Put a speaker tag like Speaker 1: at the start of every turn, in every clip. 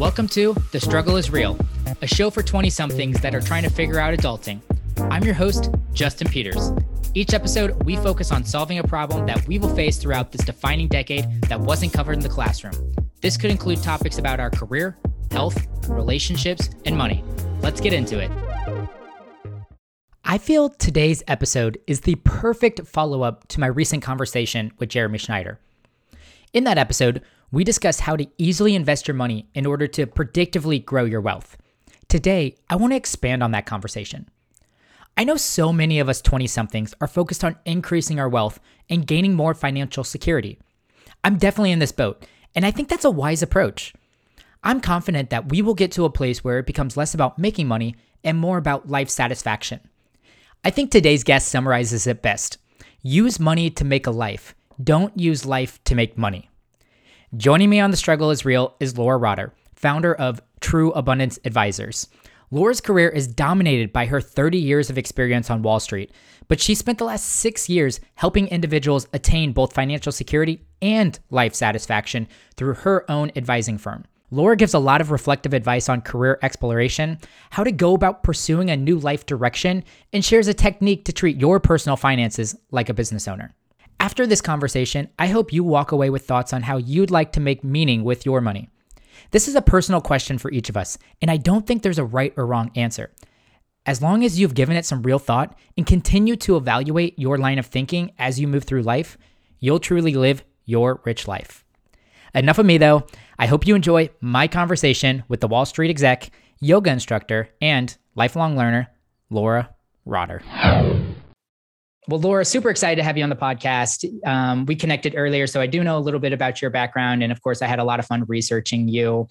Speaker 1: Welcome to The Struggle is Real, a show for 20 somethings that are trying to figure out adulting. I'm your host, Justin Peters. Each episode, we focus on solving a problem that we will face throughout this defining decade that wasn't covered in the classroom. This could include topics about our career, health, relationships, and money. Let's get into it. I feel today's episode is the perfect follow up to my recent conversation with Jeremy Schneider. In that episode, we discuss how to easily invest your money in order to predictively grow your wealth. Today, I want to expand on that conversation. I know so many of us 20 somethings are focused on increasing our wealth and gaining more financial security. I'm definitely in this boat, and I think that's a wise approach. I'm confident that we will get to a place where it becomes less about making money and more about life satisfaction. I think today's guest summarizes it best. Use money to make a life. Don't use life to make money. Joining me on The Struggle is Real is Laura Rotter, founder of True Abundance Advisors. Laura's career is dominated by her 30 years of experience on Wall Street, but she spent the last six years helping individuals attain both financial security and life satisfaction through her own advising firm. Laura gives a lot of reflective advice on career exploration, how to go about pursuing a new life direction, and shares a technique to treat your personal finances like a business owner. After this conversation, I hope you walk away with thoughts on how you'd like to make meaning with your money. This is a personal question for each of us, and I don't think there's a right or wrong answer. As long as you've given it some real thought and continue to evaluate your line of thinking as you move through life, you'll truly live your rich life. Enough of me, though. I hope you enjoy my conversation with the Wall Street exec, yoga instructor, and lifelong learner, Laura Rotter. Well, Laura, super excited to have you on the podcast. Um, we connected earlier, so I do know a little bit about your background. And of course, I had a lot of fun researching you.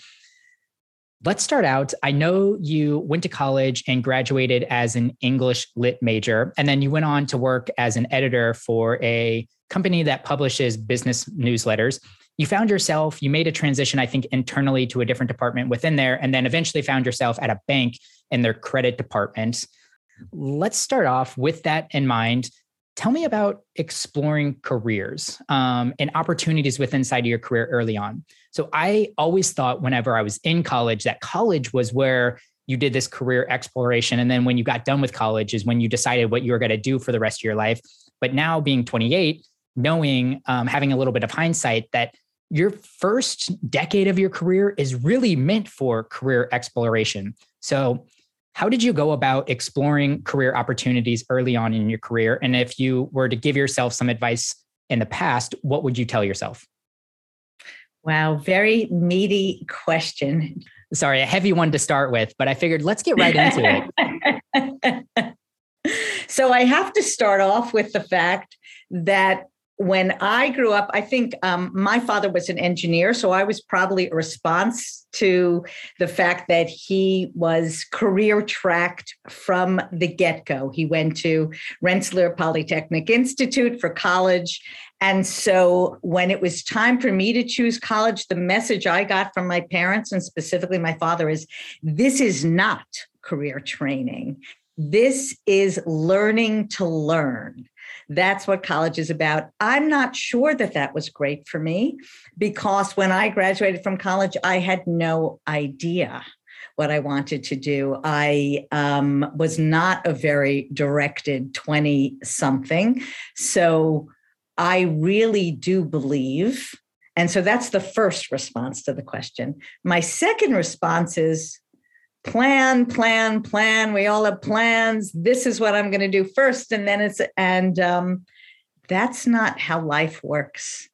Speaker 1: Let's start out. I know you went to college and graduated as an English lit major, and then you went on to work as an editor for a company that publishes business newsletters. You found yourself, you made a transition, I think, internally to a different department within there, and then eventually found yourself at a bank in their credit department. Let's start off with that in mind. Tell me about exploring careers um, and opportunities within inside of your career early on. So I always thought whenever I was in college that college was where you did this career exploration. And then when you got done with college is when you decided what you were going to do for the rest of your life. But now being 28, knowing, um, having a little bit of hindsight that your first decade of your career is really meant for career exploration. So how did you go about exploring career opportunities early on in your career? And if you were to give yourself some advice in the past, what would you tell yourself?
Speaker 2: Wow, very meaty question.
Speaker 1: Sorry, a heavy one to start with, but I figured let's get right into
Speaker 2: it. so I have to start off with the fact that when I grew up, I think um, my father was an engineer, so I was probably a response to the fact that he was career tracked from the get go. He went to Rensselaer Polytechnic Institute for college. And so when it was time for me to choose college, the message I got from my parents and specifically my father is this is not career training. This is learning to learn. That's what college is about. I'm not sure that that was great for me because when I graduated from college, I had no idea what I wanted to do. I um, was not a very directed 20 something. So I really do believe. And so that's the first response to the question. My second response is plan, plan, plan. We all have plans. This is what I'm going to do first. And then it's, and um, that's not how life works.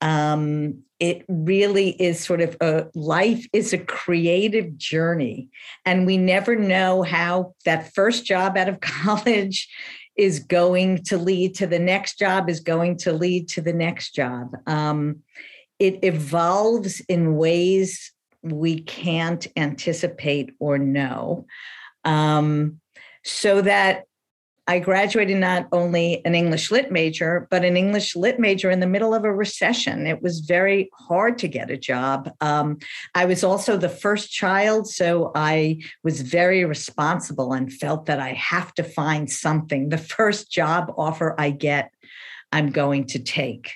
Speaker 2: Um, it really is sort of a life is a creative journey. And we never know how that first job out of college is going to lead to the next job, is going to lead to the next job. Um, it evolves in ways we can't anticipate or know. Um, so that I graduated not only an English lit major, but an English lit major in the middle of a recession. It was very hard to get a job. Um, I was also the first child, so I was very responsible and felt that I have to find something. The first job offer I get, I'm going to take.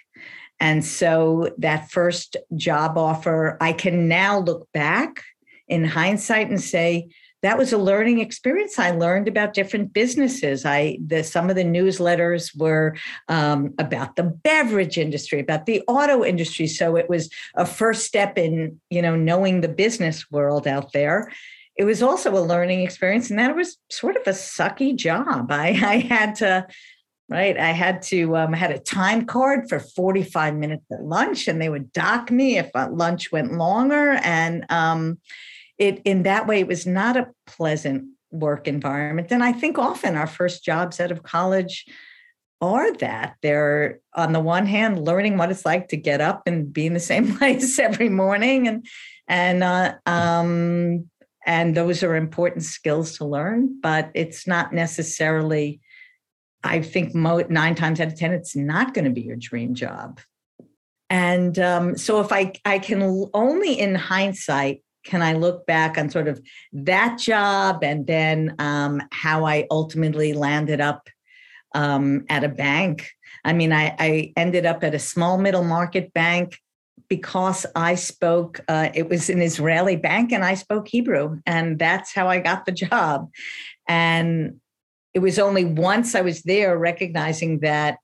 Speaker 2: And so that first job offer, I can now look back in hindsight and say, that was a learning experience. I learned about different businesses. I the some of the newsletters were um, about the beverage industry, about the auto industry. So it was a first step in you know knowing the business world out there. It was also a learning experience, and that was sort of a sucky job. I, I had to right? I had to um, had a time card for 45 minutes at lunch and they would dock me if lunch went longer. And um, it in that way it was not a pleasant work environment. And i think often our first jobs out of college are that. They're on the one hand learning what it's like to get up and be in the same place every morning. And and uh, um, and those are important skills to learn but it's not necessarily i think mo- nine times out of ten it's not going to be your dream job and um, so if i i can only in hindsight can I look back on sort of that job and then um, how I ultimately landed up um, at a bank? I mean, I, I, ended up at a small middle market bank because I spoke, uh, it was an Israeli bank and I spoke Hebrew. And that's how I got the job. And it was only once I was there recognizing that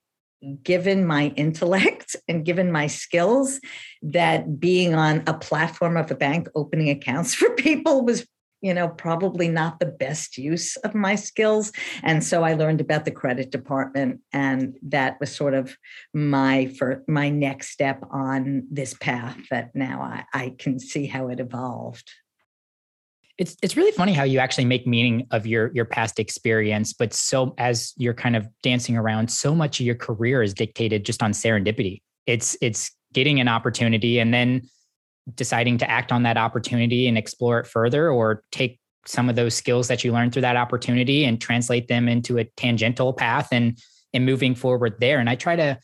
Speaker 2: given my intellect and given my skills that being on a platform of a bank opening accounts for people was you know probably not the best use of my skills. And so i learned about the credit department and that was sort of my for my next step on this path that now I, I can see how it evolved
Speaker 1: it's it's really funny how you actually make meaning of your your past experience but so as you're kind of dancing around so much of your career is dictated just on serendipity. It's it's getting an opportunity and then deciding to act on that opportunity and explore it further or take some of those skills that you learned through that opportunity and translate them into a tangential path and and moving forward there. And i try to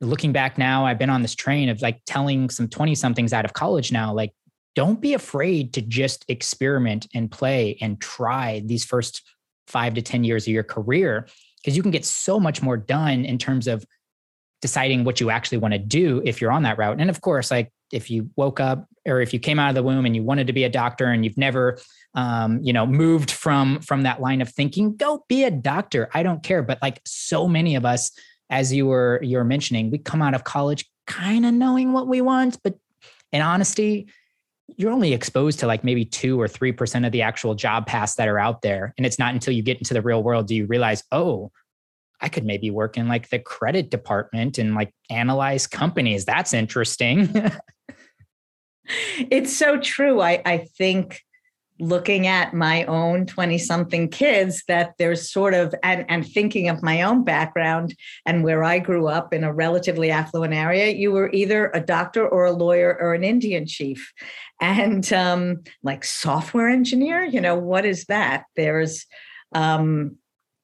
Speaker 1: looking back now i've been on this train of like telling some 20 somethings out of college now like don't be afraid to just experiment and play and try these first five to 10 years of your career because you can get so much more done in terms of deciding what you actually want to do if you're on that route. And of course, like if you woke up or if you came out of the womb and you wanted to be a doctor and you've never um, you know moved from from that line of thinking go be a doctor i don't care but like so many of us as you were you were mentioning we come out of college kind of knowing what we want but in honesty you're only exposed to like maybe two or three percent of the actual job paths that are out there. And it's not until you get into the real world do you realize, oh, I could maybe work in like the credit department and like analyze companies. That's interesting.
Speaker 2: it's so true. I, I think looking at my own 20 something kids that there's sort of and, and thinking of my own background and where i grew up in a relatively affluent area you were either a doctor or a lawyer or an indian chief. And um, like software engineer you know what is that? There's um,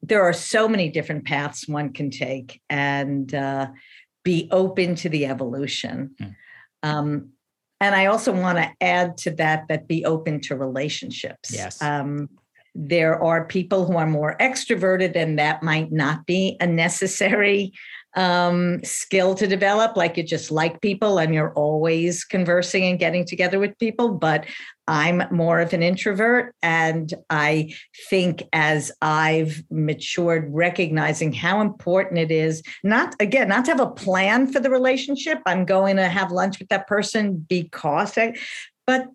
Speaker 2: there are so many different paths one can take and uh, be open to the evolution. Mm. um, and I also want to add to that that be open to relationships.
Speaker 1: Yes.
Speaker 2: Um, there are people who are more extroverted, and that might not be a necessary um, skill to develop. Like you just like people and you're always conversing and getting together with people. But I'm more of an introvert. And I think as I've matured, recognizing how important it is, not again, not to have a plan for the relationship. I'm going to have lunch with that person because I, but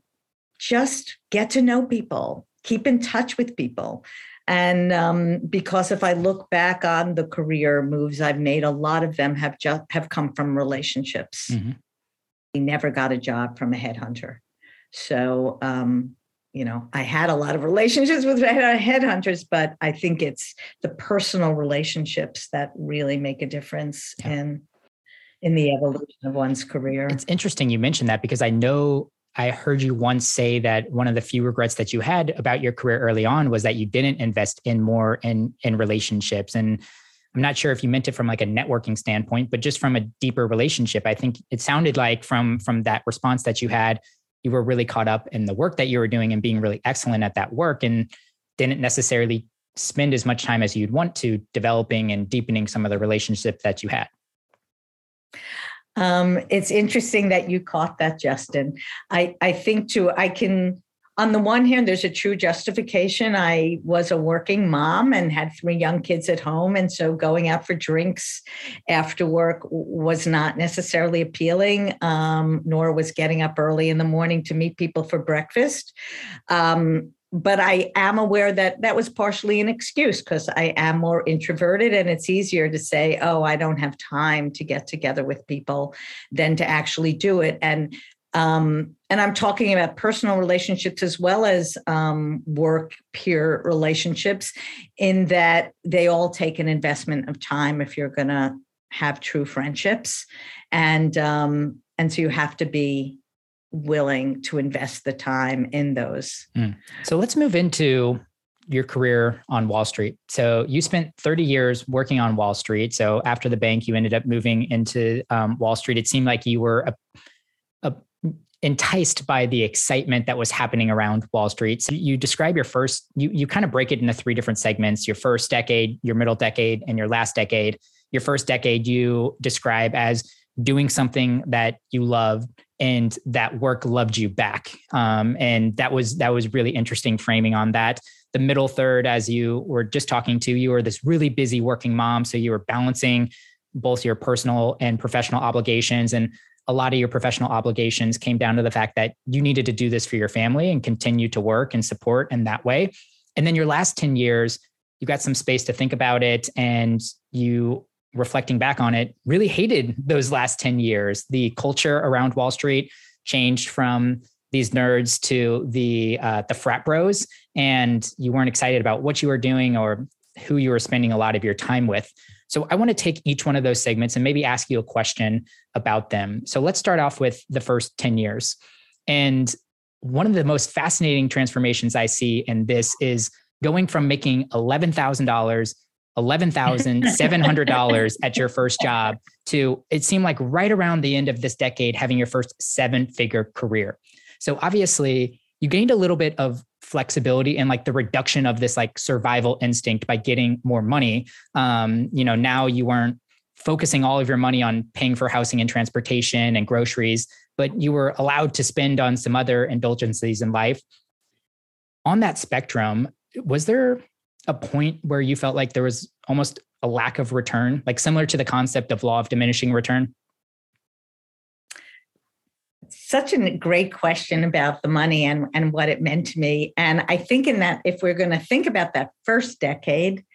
Speaker 2: just get to know people, keep in touch with people. And um, because if I look back on the career moves I've made, a lot of them have just have come from relationships. Mm-hmm. I never got a job from a headhunter. So um, you know, I had a lot of relationships with headhunters, but I think it's the personal relationships that really make a difference yeah. in in the evolution of one's career.
Speaker 1: It's interesting you mentioned that because I know I heard you once say that one of the few regrets that you had about your career early on was that you didn't invest in more in in relationships. And I'm not sure if you meant it from like a networking standpoint but just from a deeper relationship I think it sounded like from from that response that you had you were really caught up in the work that you were doing and being really excellent at that work and didn't necessarily spend as much time as you'd want to developing and deepening some of the relationship that you had
Speaker 2: Um, it's interesting that you caught that, Justin. I, I think too, I can, on the one hand, there's a true justification. I was a working mom and had three young kids at home. And so going out for drinks after work was not necessarily appealing, um, nor was getting up early in the morning to meet people for breakfast. Um, but I am aware that that was partially an excuse because I am more introverted and it's easier to say, oh, I don't have time to get together with people than to actually do it. And um, and I'm talking about personal relationships as well as um, work peer relationships, in that they all take an investment of time if you're going to have true friendships, and um, and so you have to be willing to invest the time in those. Mm.
Speaker 1: So let's move into your career on Wall Street. So you spent 30 years working on Wall Street. So after the bank, you ended up moving into um, Wall Street. It seemed like you were a, a, enticed by the excitement that was happening around Wall Street. So you describe your first, you you kind of break it into three different segments: your first decade, your middle decade, and your last decade. Your first decade you describe as doing something that you love and that work loved you back. Um, and that was that was really interesting framing on that. The middle third as you were just talking to you were this really busy working mom so you were balancing both your personal and professional obligations and a lot of your professional obligations came down to the fact that you needed to do this for your family and continue to work and support in that way. And then your last 10 years you got some space to think about it and you reflecting back on it, really hated those last 10 years. The culture around Wall Street changed from these nerds to the uh, the frat bros, and you weren't excited about what you were doing or who you were spending a lot of your time with. So I want to take each one of those segments and maybe ask you a question about them. So let's start off with the first 10 years. And one of the most fascinating transformations I see in this is going from making $11,000 $11,700 at your first job to it seemed like right around the end of this decade having your first seven figure career. So obviously, you gained a little bit of flexibility and like the reduction of this like survival instinct by getting more money. Um, you know, now you weren't focusing all of your money on paying for housing and transportation and groceries, but you were allowed to spend on some other indulgences in life. On that spectrum, was there a point where you felt like there was almost a lack of return, like similar to the concept of law of diminishing return?
Speaker 2: Such a great question about the money and, and what it meant to me. And I think in that, if we're going to think about that first decade,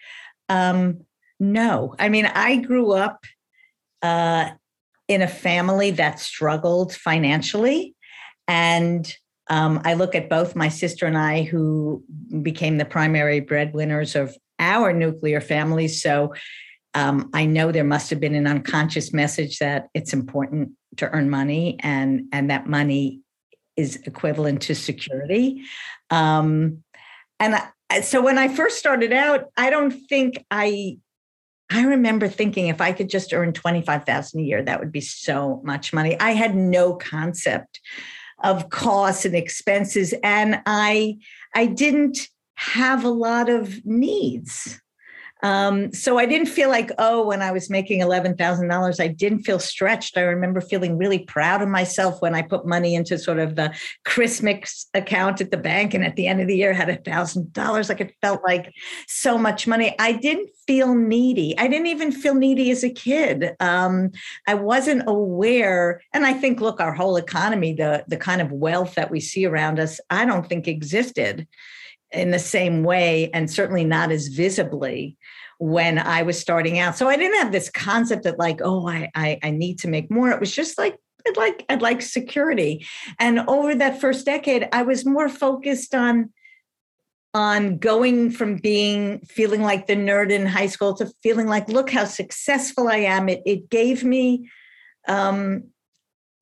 Speaker 2: um, no. I mean, I grew up uh, in a family that struggled financially. And um, I look at both my sister and I, who became the primary breadwinners of our nuclear family. So um, I know there must have been an unconscious message that it's important to earn money and, and that money is equivalent to security. Um, and I, so when I first started out, I don't think I I remember thinking if I could just earn 25,000 a year, that would be so much money. I had no concept of costs and expenses and i i didn't have a lot of needs um, so I didn't feel like, oh, when I was making $11,000, I didn't feel stretched. I remember feeling really proud of myself when I put money into sort of the Christmas account at the bank. And at the end of the year, had $1,000. Like it felt like so much money. I didn't feel needy. I didn't even feel needy as a kid. Um, I wasn't aware. And I think, look, our whole economy, the, the kind of wealth that we see around us, I don't think existed in the same way and certainly not as visibly when I was starting out. So I didn't have this concept that like, oh, I, I, I need to make more. It was just like I'd like I'd like security. And over that first decade, I was more focused on on going from being feeling like the nerd in high school to feeling like, look how successful I am. It it gave me um,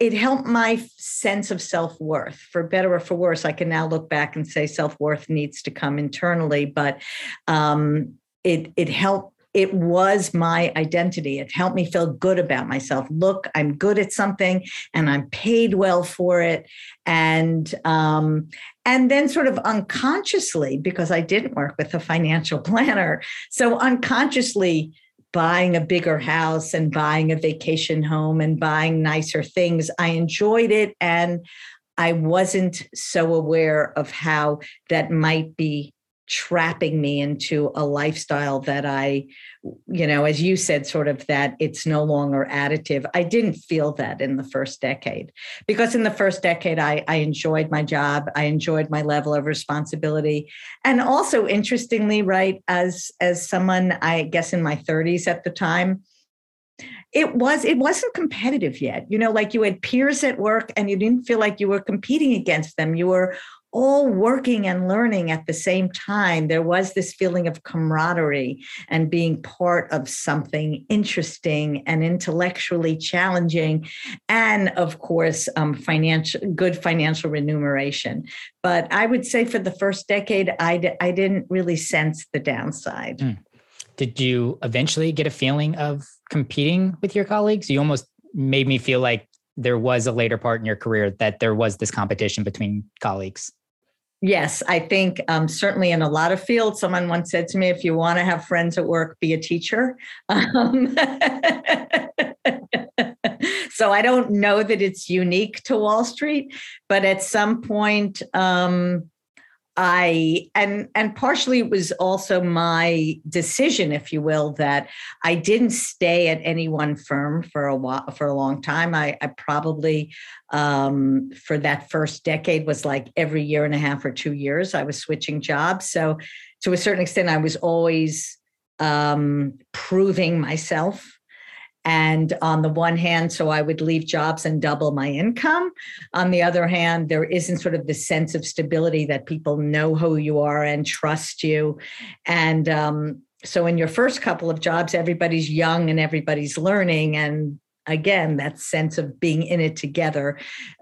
Speaker 2: it helped my sense of self-worth for better or for worse i can now look back and say self-worth needs to come internally but um, it it helped it was my identity it helped me feel good about myself look i'm good at something and i'm paid well for it and um, and then sort of unconsciously because i didn't work with a financial planner so unconsciously buying a bigger house and buying a vacation home and buying nicer things. I enjoyed it. And I wasn't so aware of how that might be trapping me into a lifestyle that I, you know, as you said, sort of that it's no longer additive. I didn't feel that in the first decade because in the first decade, I, I enjoyed my job. I enjoyed my level of responsibility. And also interestingly, right, as as someone, I guess in my 30s at the time, it was it wasn't competitive yet you know like you had peers at work and you didn't feel like you were competing against them you were all working and learning at the same time, there was this feeling of camaraderie and being part of something interesting and intellectually challenging, and of course, um, financial good financial remuneration. But I would say for the first decade, I d- I didn't really sense the downside. Mm.
Speaker 1: Did you eventually get a feeling of competing with your colleagues? You almost made me feel like there was a later part in your career that there was this competition between colleagues.
Speaker 2: Yes, I think um, certainly in a lot of fields. Someone once said to me, if you want to have friends at work, be a teacher. Um, so I don't know that it's unique to Wall Street, but at some point, um, I and and partially it was also my decision, if you will, that I didn't stay at any one firm for a while for a long time. I, I probably um, for that first decade was like every year and a half or two years I was switching jobs. So to a certain extent, I was always um, proving myself and on the one hand, so I would leave jobs and double my income. On the other hand, there isn't sort of the sense of stability that people know who you are and trust you. And um, so in your first couple of jobs, everybody's young and everybody's learning. And again, that sense of being in it together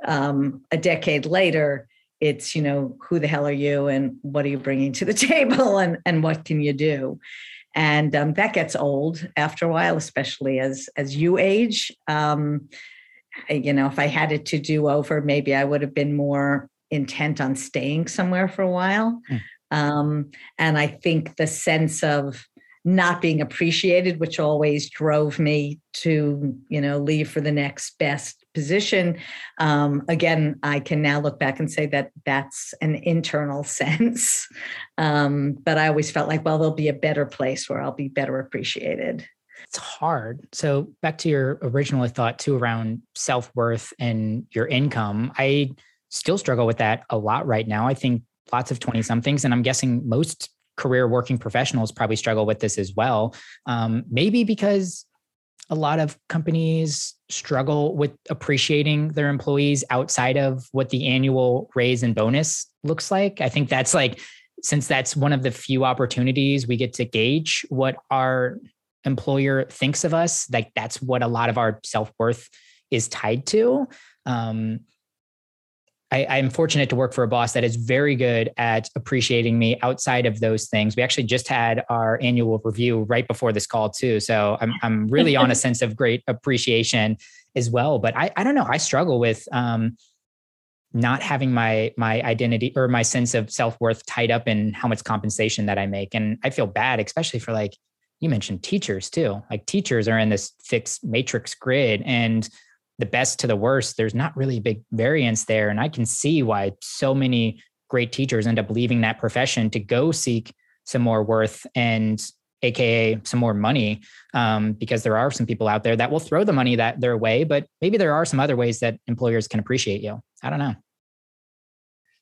Speaker 2: um, a decade later it's you know who the hell are you and what are you bringing to the table and and what can you do and um, that gets old after a while especially as as you age um, you know if i had it to do over maybe i would have been more intent on staying somewhere for a while mm. um, and i think the sense of not being appreciated which always drove me to you know leave for the next best position um, again i can now look back and say that that's an internal sense. Um, but i always felt like well there'll be a better place where i'll be better appreciated.
Speaker 1: It's hard. So back to your original thought too around self-worth and your income i still struggle with that a lot right now. I think lots of 20 somethings and i'm guessing most career working professionals probably struggle with this as well. Um, maybe because a lot of companies struggle with appreciating their employees outside of what the annual raise and bonus looks like. I think that's like, since that's one of the few opportunities we get to gauge what our employer thinks of us, like that's what a lot of our self worth is tied to. Um, I, am fortunate to work for a boss that is very good at appreciating me outside of those things. We actually just had our annual review right before this call too, so I'm I'm really on a sense of great appreciation as well. But I I don't know. I struggle with um, not having my my identity or my sense of self worth tied up in how much compensation that I make, and I feel bad, especially for like you mentioned teachers too. Like teachers are in this fixed matrix grid and the best to the worst, there's not really a big variance there. And I can see why so many great teachers end up leaving that profession to go seek some more worth and aka some more money um, because there are some people out there that will throw the money that their way but maybe there are some other ways that employers can appreciate you i don't know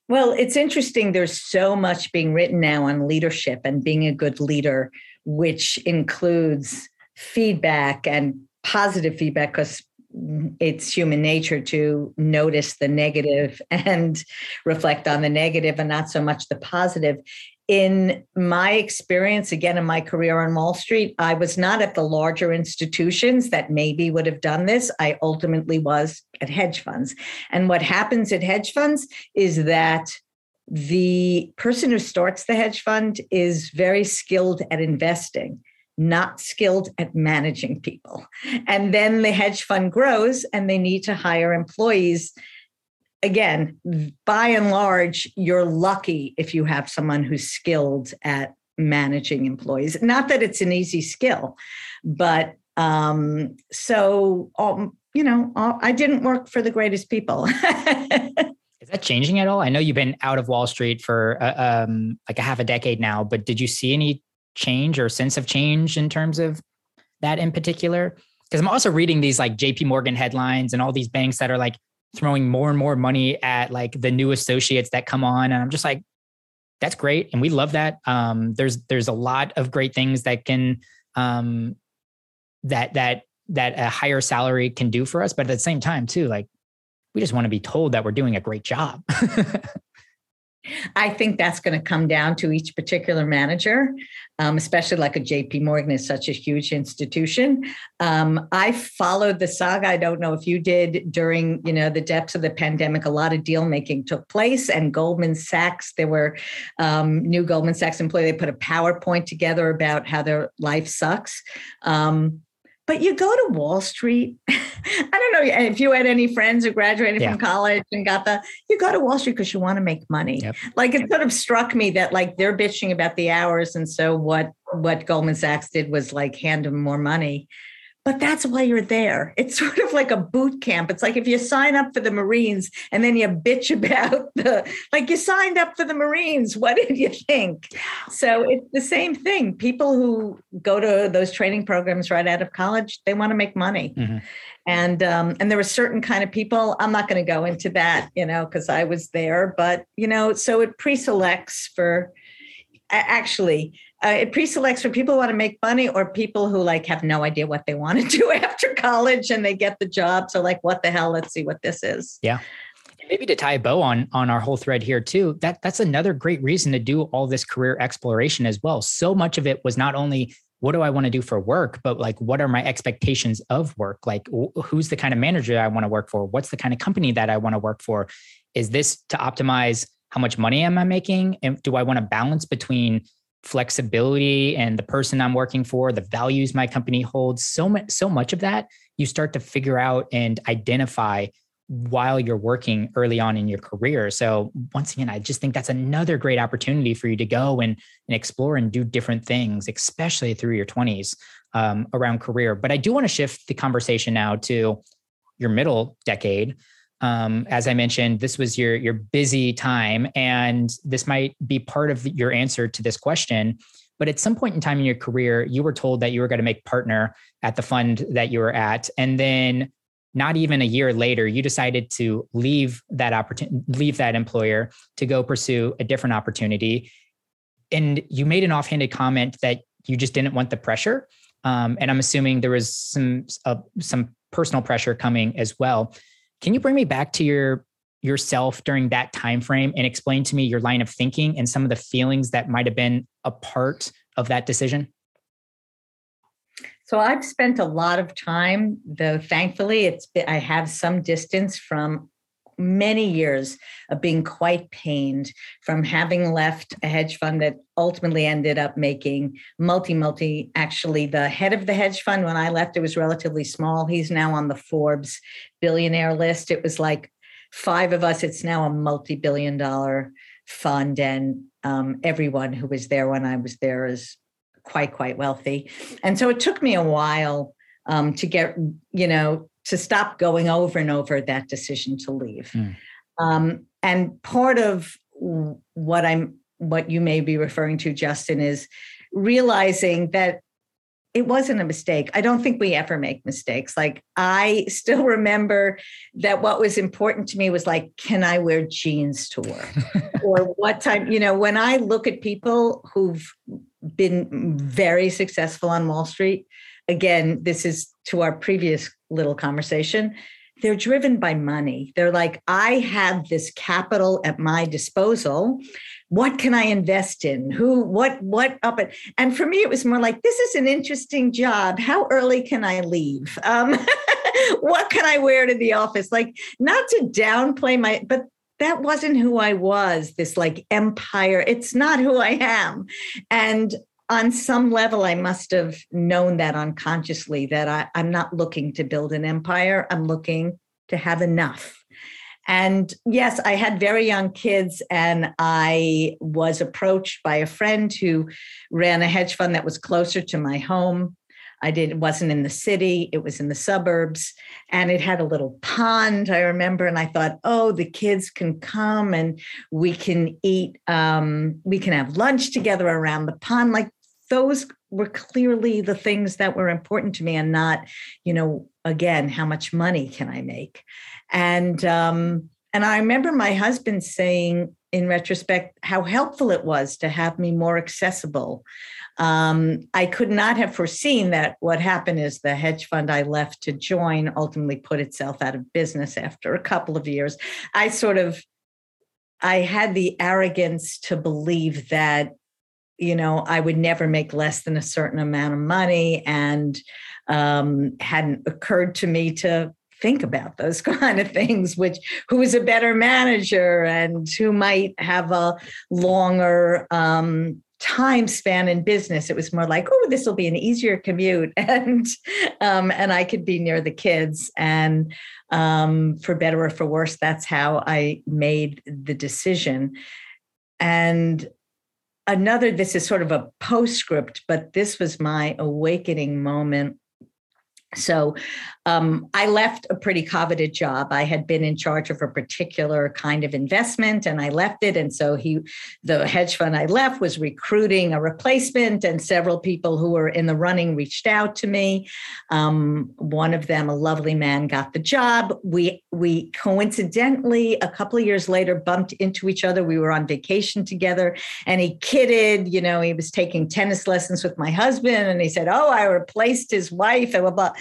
Speaker 2: well it's interesting there's so much being written now on leadership and being a good leader which includes feedback and positive feedback because it's human nature to notice the negative and reflect on the negative and not so much the positive. In my experience, again, in my career on Wall Street, I was not at the larger institutions that maybe would have done this. I ultimately was at hedge funds. And what happens at hedge funds is that the person who starts the hedge fund is very skilled at investing not skilled at managing people. And then the hedge fund grows and they need to hire employees. Again, by and large, you're lucky if you have someone who's skilled at managing employees. Not that it's an easy skill, but um, so um, you know, I didn't work for the greatest people.
Speaker 1: Is that changing at all? I know you've been out of Wall Street for uh, um, like a half a decade now, but did you see any change or sense of change in terms of that in particular? Because I'm also reading these like JP Morgan headlines and all these banks that are like throwing more and more money at like the new associates that come on. And I'm just like, that's great. And we love that. Um, there's there's a lot of great things that can um, that that that a higher salary can do for us. But at the same time, too, like we just want to be told that we're doing a great job.
Speaker 2: I think that's going to come down to each particular manager, um, especially like a JP Morgan is such a huge institution. Um, I followed the saga. I don't know if you did during, you know, the depths of the pandemic. A lot of deal making took place, and Goldman Sachs. There were um, new Goldman Sachs employee. They put a PowerPoint together about how their life sucks. Um, but you go to Wall Street. I don't know if you had any friends who graduated yeah. from college and got the, you go to Wall Street because you want to make money. Yep. Like it sort of struck me that like they're bitching about the hours. And so what, what Goldman Sachs did was like hand them more money but that's why you're there. It's sort of like a boot camp. It's like if you sign up for the Marines and then you bitch about the, like you signed up for the Marines. What did you think? So it's the same thing. People who go to those training programs right out of college, they want to make money. Mm-hmm. And um, and there were certain kind of people. I'm not going to go into that, you know, because I was there. But you know, so it pre-selects for actually uh, it pre-selects for people who want to make money or people who like have no idea what they want to do after college and they get the job. So like what the hell? Let's see what this is.
Speaker 1: Yeah. Maybe to tie a bow on on our whole thread here too that that's another great reason to do all this career exploration as well. So much of it was not only what do i want to do for work but like what are my expectations of work? Like who's the kind of manager i want to work for? What's the kind of company that i want to work for? Is this to optimize how much money am I making? And do I want to balance between flexibility and the person I'm working for, the values my company holds? So much, so much of that you start to figure out and identify while you're working early on in your career. So once again, I just think that's another great opportunity for you to go and, and explore and do different things, especially through your 20s um, around career. But I do want to shift the conversation now to your middle decade um, as I mentioned, this was your your busy time, and this might be part of your answer to this question. But at some point in time in your career, you were told that you were going to make partner at the fund that you were at, and then not even a year later, you decided to leave that opportunity, leave that employer to go pursue a different opportunity. And you made an offhanded comment that you just didn't want the pressure. Um, and I'm assuming there was some uh, some personal pressure coming as well. Can you bring me back to your yourself during that time frame and explain to me your line of thinking and some of the feelings that might have been a part of that decision?
Speaker 2: So I've spent a lot of time, though thankfully it's been, I have some distance from many years of being quite pained from having left a hedge fund that ultimately ended up making multi multi actually the head of the hedge fund. When i left it was relatively small. He's now on the forbes billionaire list. It was like five of us. It's now a multi-billion dollar fund and um, everyone who was there when i was there is quite quite wealthy. And so it took me a while um, to get you know to stop going over and over that decision to leave. Mm. Um, and part of what I'm, what you may be referring to, Justin, is realizing that it wasn't a mistake. I don't think we ever make mistakes. Like I still remember that what was important to me was like, can I wear jeans to work? or what time, you know, when I look at people who've been very successful on Wall Street, again, this is to our previous little conversation. They're driven by money. They're like, I have this capital at my disposal. What can I invest in? Who, what, what up? At, and for me, it was more like, this is an interesting job. How early can I leave? Um, what can I wear to the office? Like, not to downplay my, but that wasn't who I was, this like empire. It's not who I am. And on some level, I must have known that unconsciously that I, I'm not looking to build an empire. I'm looking to have enough. And yes, I had very young kids, and I was approached by a friend who ran a hedge fund that was closer to my home. I did it wasn't in the city, it was in the suburbs, and it had a little pond. I remember, and I thought, oh, the kids can come and we can eat, um, we can have lunch together around the pond. Like those were clearly the things that were important to me, and not, you know, again, how much money can I make? And um, and I remember my husband saying in retrospect how helpful it was to have me more accessible. Um, I could not have foreseen that what happened is the hedge fund I left to join ultimately put itself out of business after a couple of years. I sort of I had the arrogance to believe that you know I would never make less than a certain amount of money and um, hadn't occurred to me to think about those kind of things which who is a better manager and who might have a longer um, time span in business. It was more like oh this will be an easier commute and um, and i could be near the kids and um, for better or for worse that's how i made the decision. And another this is sort of a postscript but this was my awakening moment so um, I left a pretty coveted job. I had been in charge of a particular kind of investment and I left it. And so he, the hedge fund I left was recruiting a replacement, and several people who were in the running reached out to me. Um, one of them, a lovely man, got the job. We we coincidentally a couple of years later bumped into each other. We were on vacation together, and he kidded. You know, he was taking tennis lessons with my husband, and he said, "Oh, I replaced his wife." And blah blah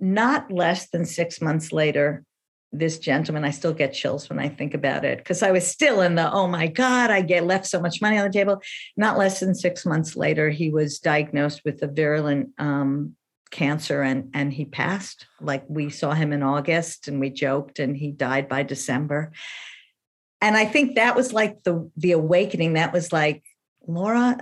Speaker 2: not less than six months later, this gentleman, I still get chills when I think about it because I was still in the, oh my God, I get left so much money on the table. Not less than six months later, he was diagnosed with a virulent um, cancer and, and he passed. Like we saw him in August and we joked and he died by December. And I think that was like the the awakening. That was like, Laura,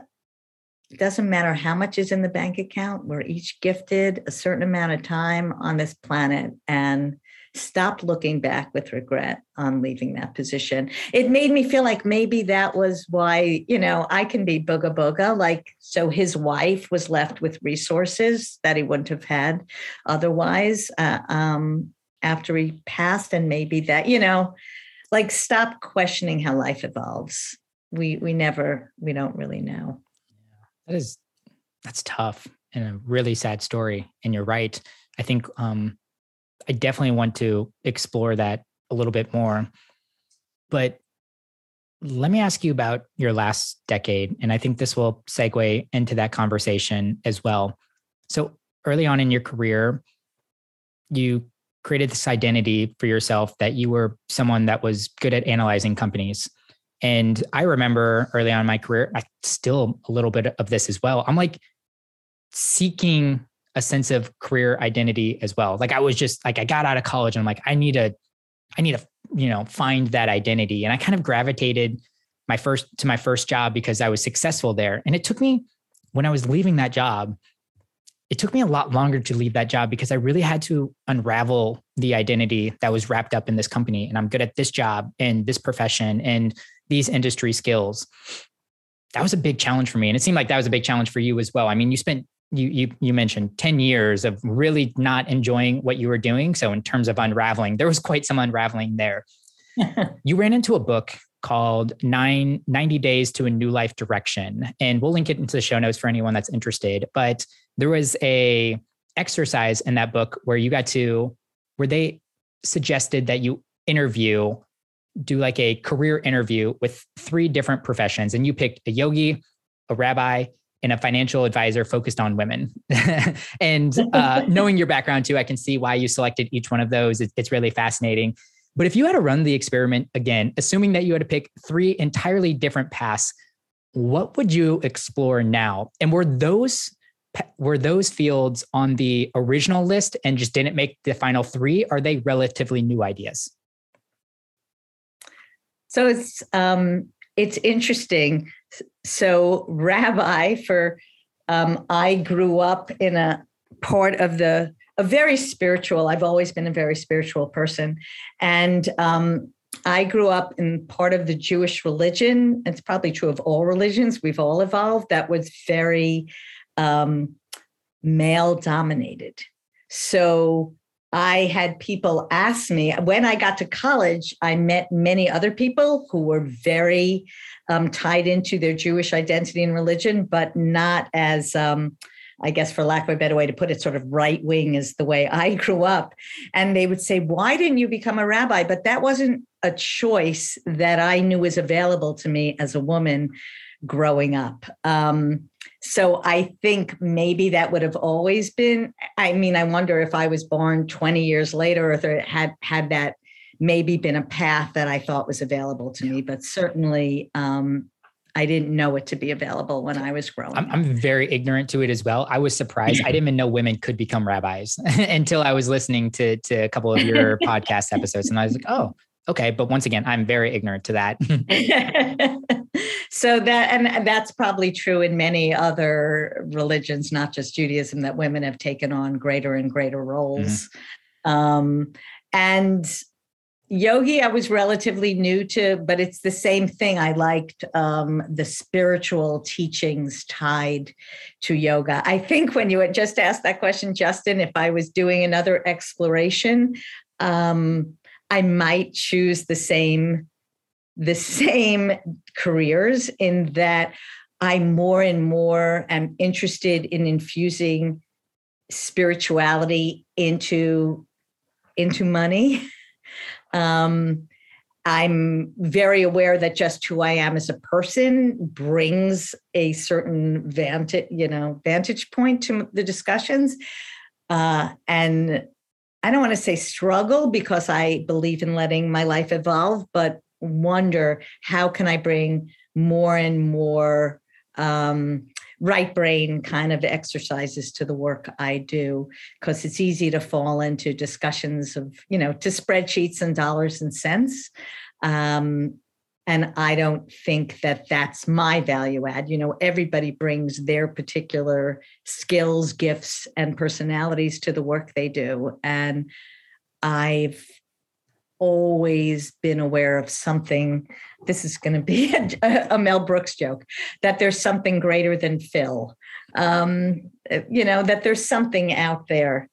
Speaker 2: it doesn't matter how much is in the bank account. We're each gifted a certain amount of time on this planet and stop looking back with regret on leaving that position. It made me feel like maybe that was why, you know, I can be booga booga. Like, so his wife was left with resources that he wouldn't have had otherwise uh, um, after he passed. And maybe that, you know, like stop questioning how life evolves. We, we never, we don't really know.
Speaker 1: That is that's tough and a really sad story. And you're right. I think um, I definitely want to explore that a little bit more. But let me ask you about your last decade. And I think this will segue into that conversation as well. So, early on in your career, you created this identity for yourself that you were someone that was good at analyzing companies. And I remember early on in my career, I still a little bit of this as well. I'm like seeking a sense of career identity as well. Like I was just like I got out of college and I'm like I need to I need to you know find that identity and I kind of gravitated my first to my first job because I was successful there. And it took me when I was leaving that job it took me a lot longer to leave that job because I really had to unravel the identity that was wrapped up in this company. And I'm good at this job and this profession and these industry skills. That was a big challenge for me. And it seemed like that was a big challenge for you as well. I mean, you spent you you you mentioned 10 years of really not enjoying what you were doing. So in terms of unraveling, there was quite some unraveling there. you ran into a book called Nine, 90 Days to a New Life Direction. And we'll link it into the show notes for anyone that's interested. But there was a exercise in that book where you got to where they suggested that you interview do like a career interview with three different professions and you picked a yogi a rabbi and a financial advisor focused on women and uh, knowing your background too i can see why you selected each one of those it's really fascinating but if you had to run the experiment again assuming that you had to pick three entirely different paths what would you explore now and were those were those fields on the original list and just didn't make the final three? Are they relatively new ideas?
Speaker 2: So it's um, it's interesting. So rabbi for um, I grew up in a part of the a very spiritual. I've always been a very spiritual person, and um, I grew up in part of the Jewish religion. It's probably true of all religions. We've all evolved. That was very um, male dominated. So I had people ask me when I got to college, I met many other people who were very um, tied into their Jewish identity and religion, but not as, um, I guess, for lack of a better way to put it, sort of right wing is the way I grew up. And they would say, Why didn't you become a rabbi? But that wasn't a choice that I knew was available to me as a woman growing up. Um, so I think maybe that would have always been. I mean, I wonder if I was born 20 years later, or if it had had that maybe been a path that I thought was available to me. But certainly, um, I didn't know it to be available when I was growing.
Speaker 1: I'm, I'm, very ignorant to it as well. I was surprised. I didn't even know women could become rabbis until I was listening to to a couple of your podcast episodes, and I was like, oh, okay. But once again, I'm very ignorant to that.
Speaker 2: so that and that's probably true in many other religions not just judaism that women have taken on greater and greater roles. Mm-hmm. um, and yogi i was relatively new to but it's the same thing. I liked um, the spiritual teachings tied to yoga. I think when you had just asked that question justin if i was doing another exploration um, i might choose the same the same careers in that I more and more am interested in infusing spirituality into into money. Um, I'm very aware that just who I am as a person brings a certain vantage, you know, vantage point to the discussions. Uh, and I don't want to say struggle because I believe in letting my life evolve, but wonder how can I bring more and more um, right brain kind of exercises to the work I do because it's easy to fall into discussions of, you know, to spreadsheets and dollars and cents. Um, and I don't think that that's my value add. You know, everybody brings their particular skills, gifts, and personalities to the work they do. And I've always been aware of something. This is going to be a, a, Mel Brooks joke that there's something greater than Phil. Um, you know, that there's something out there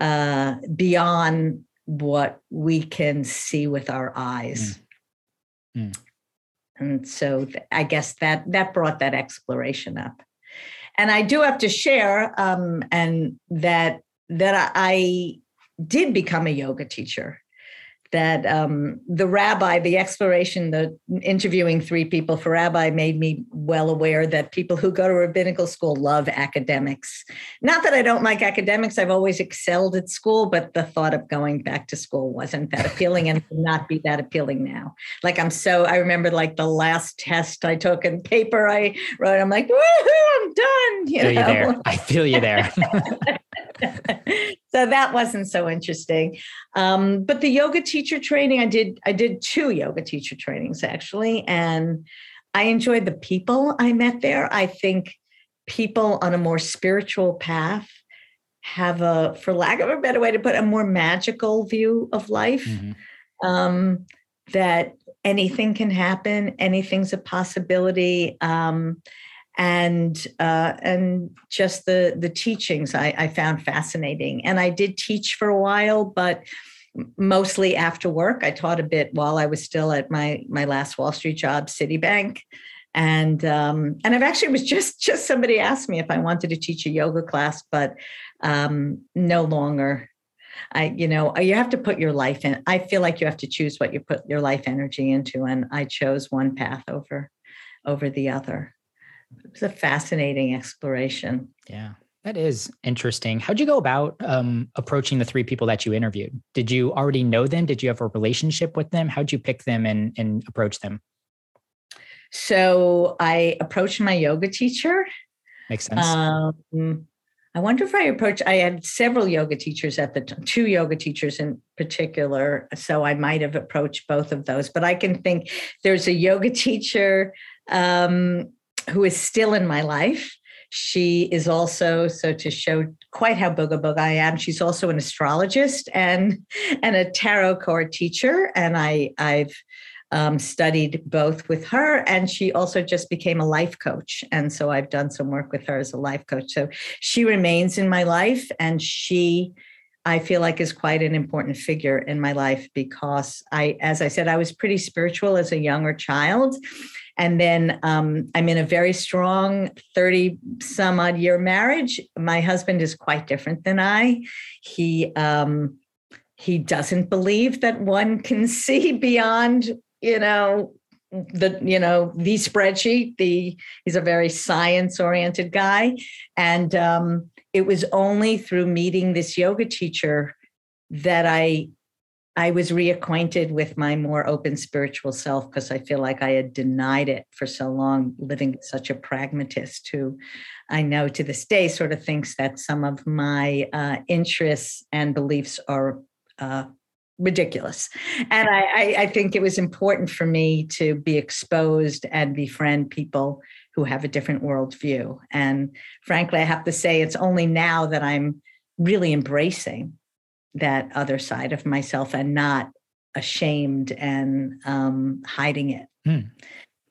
Speaker 2: uh, beyond what we can see with our eyes. Mm. Mm. And so I guess that that brought that exploration up. And I do have to share um, and that that I did become a yoga teacher that um, the rabbi, the exploration, the interviewing three people for rabbi made me well aware that people who go to rabbinical school love academics. Not that I don't like academics, I've always excelled at school, but the thought of going back to school wasn't that appealing and would not be that appealing now. Like I'm so, I remember like the last test I took in paper I wrote, I'm like, woohoo, I'm done.
Speaker 1: You feel know? you there. I feel you there.
Speaker 2: so that wasn't so interesting. Um, but the yoga teacher training, I did, I did two yoga teacher trainings actually. And I enjoyed the people I met there. I think people on a more spiritual path have a, for lack of a better way to put it, a more magical view of life. Mm-hmm. Um, that anything can happen, anything's a possibility. Um, and uh, and just the the teachings I, I found fascinating. And I did teach for a while, but mostly after work. I taught a bit while I was still at my my last Wall Street job, Citibank. And um, and I've actually was just just somebody asked me if I wanted to teach a yoga class, but um, no longer. I you know you have to put your life in. I feel like you have to choose what you put your life energy into, and I chose one path over over the other it was a fascinating exploration.
Speaker 1: Yeah. That is interesting. How'd you go about um, approaching the three people that you interviewed? Did you already know them? Did you have a relationship with them? How'd you pick them and, and approach them?
Speaker 2: So I approached my yoga teacher.
Speaker 1: Makes sense. Um,
Speaker 2: I wonder if I approached, I had several yoga teachers at the time, two yoga teachers in particular. So I might have approached both of those, but I can think there's a yoga teacher um, who is still in my life. She is also, so to show quite how booga booga I am, she's also an astrologist and, and a tarot card teacher. And I, I've um, studied both with her, and she also just became a life coach. And so I've done some work with her as a life coach. So she remains in my life, and she, I feel like, is quite an important figure in my life because I, as I said, I was pretty spiritual as a younger child. And then um, I'm in a very strong 30 some odd year marriage. My husband is quite different than I. He, um, he doesn't believe that one can see beyond you know the you know the spreadsheet the he's a very science oriented guy and um, it was only through meeting this yoga teacher that i i was reacquainted with my more open spiritual self because i feel like i had denied it for so long living such a pragmatist who i know to this day sort of thinks that some of my uh, interests and beliefs are uh, ridiculous. And I, I, think it was important for me to be exposed and befriend people who have a different worldview. And frankly, I have to say, it's only now that I'm really embracing that other side of myself and not ashamed and um, hiding it. Hmm.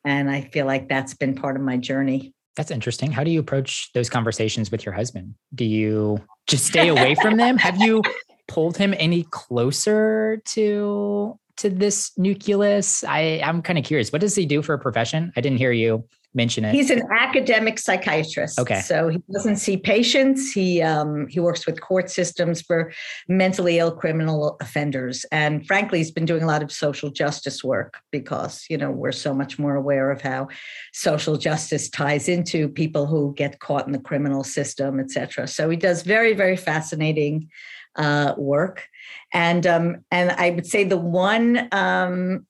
Speaker 2: And I feel like that's been part of my journey.
Speaker 1: That's interesting. How do you approach those conversations with your husband? Do you just stay away from them? Have you pulled him any closer to to this nucleus? I I'm kind of curious. What does he do for a profession? I didn't hear you mention it.
Speaker 2: He's an academic psychiatrist.
Speaker 1: Okay.
Speaker 2: So he doesn't see patients. He um, he works with court systems for mentally ill criminal offenders. And frankly, he's been doing a lot of social justice work because, you know, we're so much more aware of how social justice ties into people who get caught in the criminal system, et cetera. So he does very, very fascinating uh, work. And um, and I would say the one um,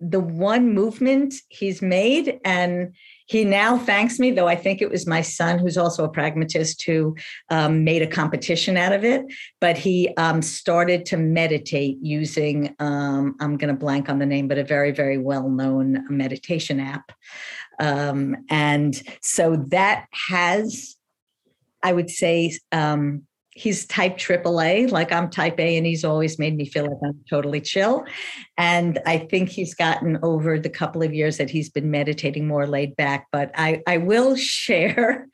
Speaker 2: the one movement he's made, and he now thanks me, though I think it was my son, who's also a pragmatist, who um, made a competition out of it. But he um, started to meditate using, um, I'm going to blank on the name, but a very, very well known meditation app. Um, and so that has, I would say, um, he's type AAA, like I'm type A, and he's always made me feel like I'm totally chill. And I think he's gotten over the couple of years that he's been meditating more laid back. But I, I will share,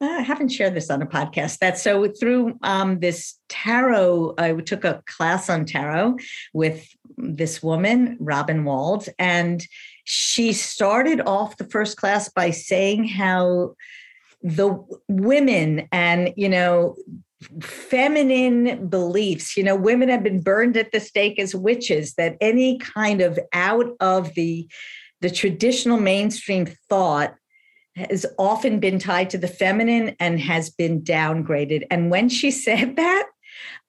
Speaker 2: I haven't shared this on a podcast, that so through um, this tarot, I took a class on tarot with this woman, Robin Wald, and she started off the first class by saying how the women and you know feminine beliefs. You know, women have been burned at the stake as witches, that any kind of out of the, the traditional mainstream thought has often been tied to the feminine and has been downgraded. And when she said that,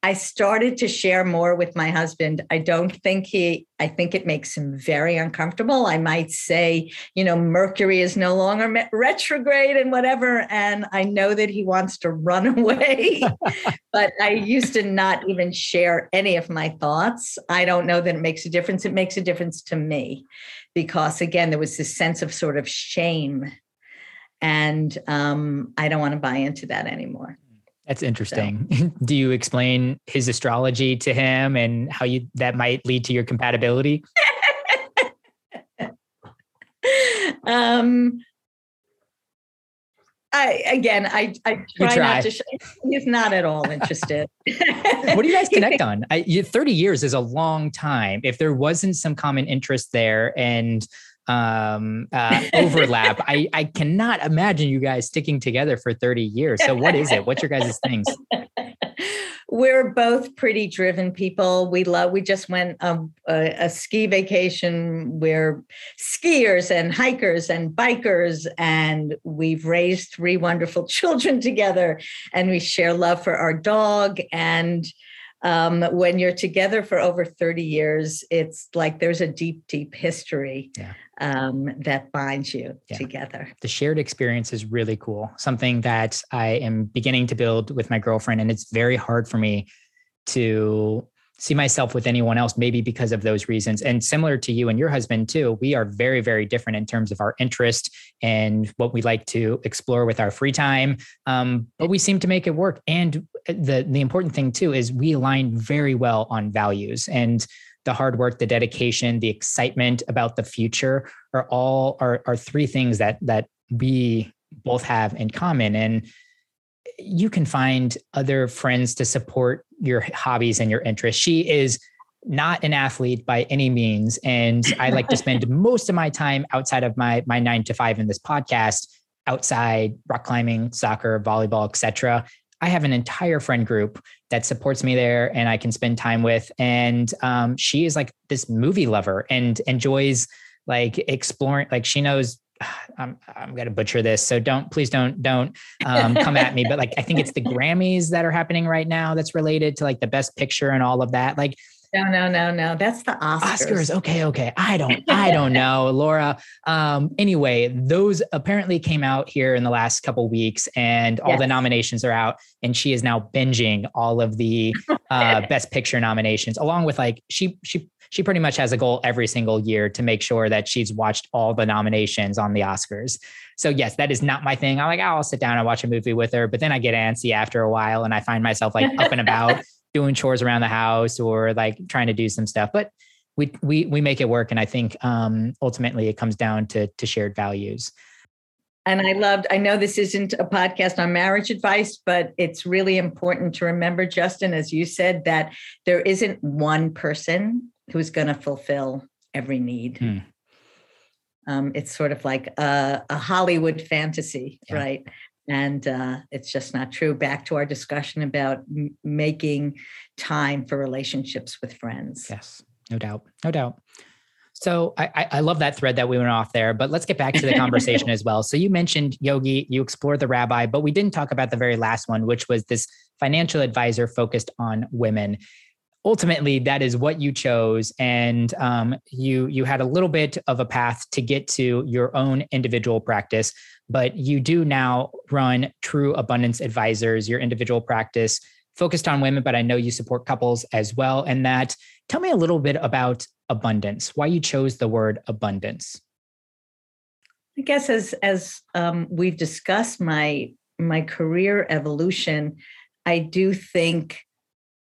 Speaker 2: I started to share more with my husband. I don't think he, I think it makes him very uncomfortable. I might say, you know, Mercury is no longer retrograde and whatever. And I know that he wants to run away, but I used to not even share any of my thoughts. I don't know that it makes a difference. It makes a difference to me because, again, there was this sense of sort of shame. And um, I don't want to buy into that anymore.
Speaker 1: That's interesting. So. Do you explain his astrology to him and how you that might lead to your compatibility?
Speaker 2: um I again I I try, try. not to show, he's not at all interested.
Speaker 1: what do you guys connect on? I, 30 years is a long time. If there wasn't some common interest there and um, uh, overlap. I, I cannot imagine you guys sticking together for 30 years. So what is it? What's your guys' things?
Speaker 2: We're both pretty driven people. We love, we just went um, a, a ski vacation. We're skiers and hikers and bikers, and we've raised three wonderful children together. And we share love for our dog. And um, when you're together for over 30 years, it's like there's a deep, deep history yeah. Um, that binds you yeah. together.
Speaker 1: The shared experience is really cool, something that I am beginning to build with my girlfriend. And it's very hard for me to see myself with anyone else, maybe because of those reasons. And similar to you and your husband too, we are very, very different in terms of our interest and what we like to explore with our free time. Um, but we seem to make it work. And the the important thing too is we align very well on values and the hard work, the dedication, the excitement about the future are all are, are three things that that we both have in common. And you can find other friends to support your hobbies and your interests. She is not an athlete by any means and i like to spend most of my time outside of my my 9 to 5 in this podcast outside rock climbing soccer volleyball etc i have an entire friend group that supports me there and i can spend time with and um, she is like this movie lover and enjoys like exploring like she knows I'm I'm gonna butcher this, so don't please don't don't um, come at me. But like I think it's the Grammys that are happening right now that's related to like the Best Picture and all of that. Like
Speaker 2: no, no, no, no. That's the Oscars.
Speaker 1: Oscars. Okay, okay. I don't, I don't know, Laura. Um, anyway, those apparently came out here in the last couple weeks, and all yes. the nominations are out. And she is now binging all of the uh, Best Picture nominations, along with like she she she pretty much has a goal every single year to make sure that she's watched all the nominations on the Oscars. So yes, that is not my thing. I'm like, oh, I'll sit down and watch a movie with her, but then I get antsy after a while and I find myself like up and about doing chores around the house or like trying to do some stuff. But we we we make it work. And I think um ultimately it comes down to to shared values.
Speaker 2: And I loved, I know this isn't a podcast on marriage advice, but it's really important to remember, Justin, as you said, that there isn't one person who's going to fulfill every need. Hmm. Um, it's sort of like a, a Hollywood fantasy, yeah. right? And uh, it's just not true. Back to our discussion about m- making time for relationships with friends.
Speaker 1: Yes, no doubt, no doubt. So I, I love that thread that we went off there, but let's get back to the conversation as well. So you mentioned yogi, you explored the rabbi, but we didn't talk about the very last one, which was this financial advisor focused on women ultimately that is what you chose and um, you you had a little bit of a path to get to your own individual practice but you do now run true abundance advisors. Your individual practice focused on women but i know you support couples as well and that tell me a little bit about abundance why you chose the word abundance.
Speaker 2: I guess as as um, we've discussed my my career evolution i do think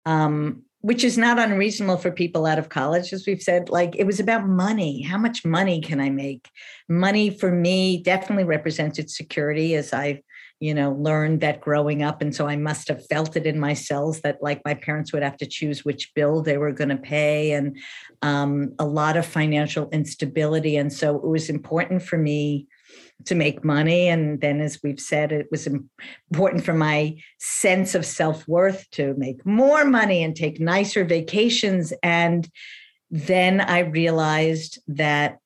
Speaker 2: um, which is not unreasonable for people out of college as we've said like it was about money. How much money can i make? Money for me definitely represented security as i you know learned that growing up and so i must have felt it in my cells that like my parents would have to choose which bill they were going to pay and um, a lot of financial instability and so it was important for me to make money. And then, as we've said, it was important for my sense of self worth to make more money and take nicer vacations. And then I realized that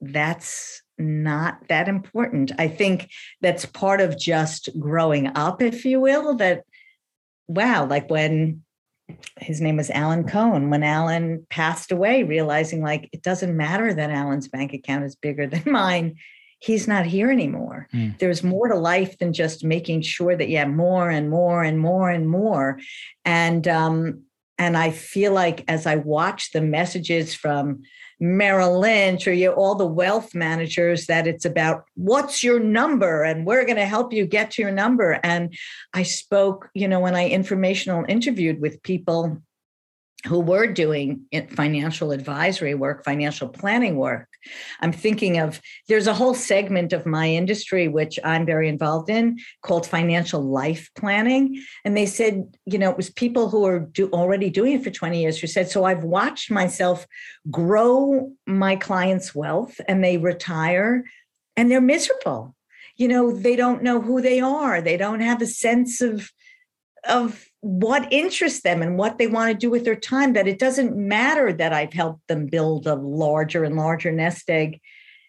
Speaker 2: that's not that important. I think that's part of just growing up, if you will, that, wow, like when his name was Alan Cohen. When Alan passed away, realizing like it doesn't matter that Alan's bank account is bigger than mine he's not here anymore. Mm. There's more to life than just making sure that you have more and more and more and more. And um, and I feel like as I watch the messages from Merrill Lynch or you all the wealth managers that it's about what's your number and we're going to help you get to your number. And I spoke, you know, when I informational interviewed with people who were doing financial advisory work, financial planning work. I'm thinking of there's a whole segment of my industry which I'm very involved in called financial life planning. And they said, you know, it was people who are do, already doing it for 20 years who said, so I've watched myself grow my clients' wealth and they retire and they're miserable. You know, they don't know who they are. They don't have a sense of of what interests them and what they want to do with their time that it doesn't matter that I've helped them build a larger and larger nest egg.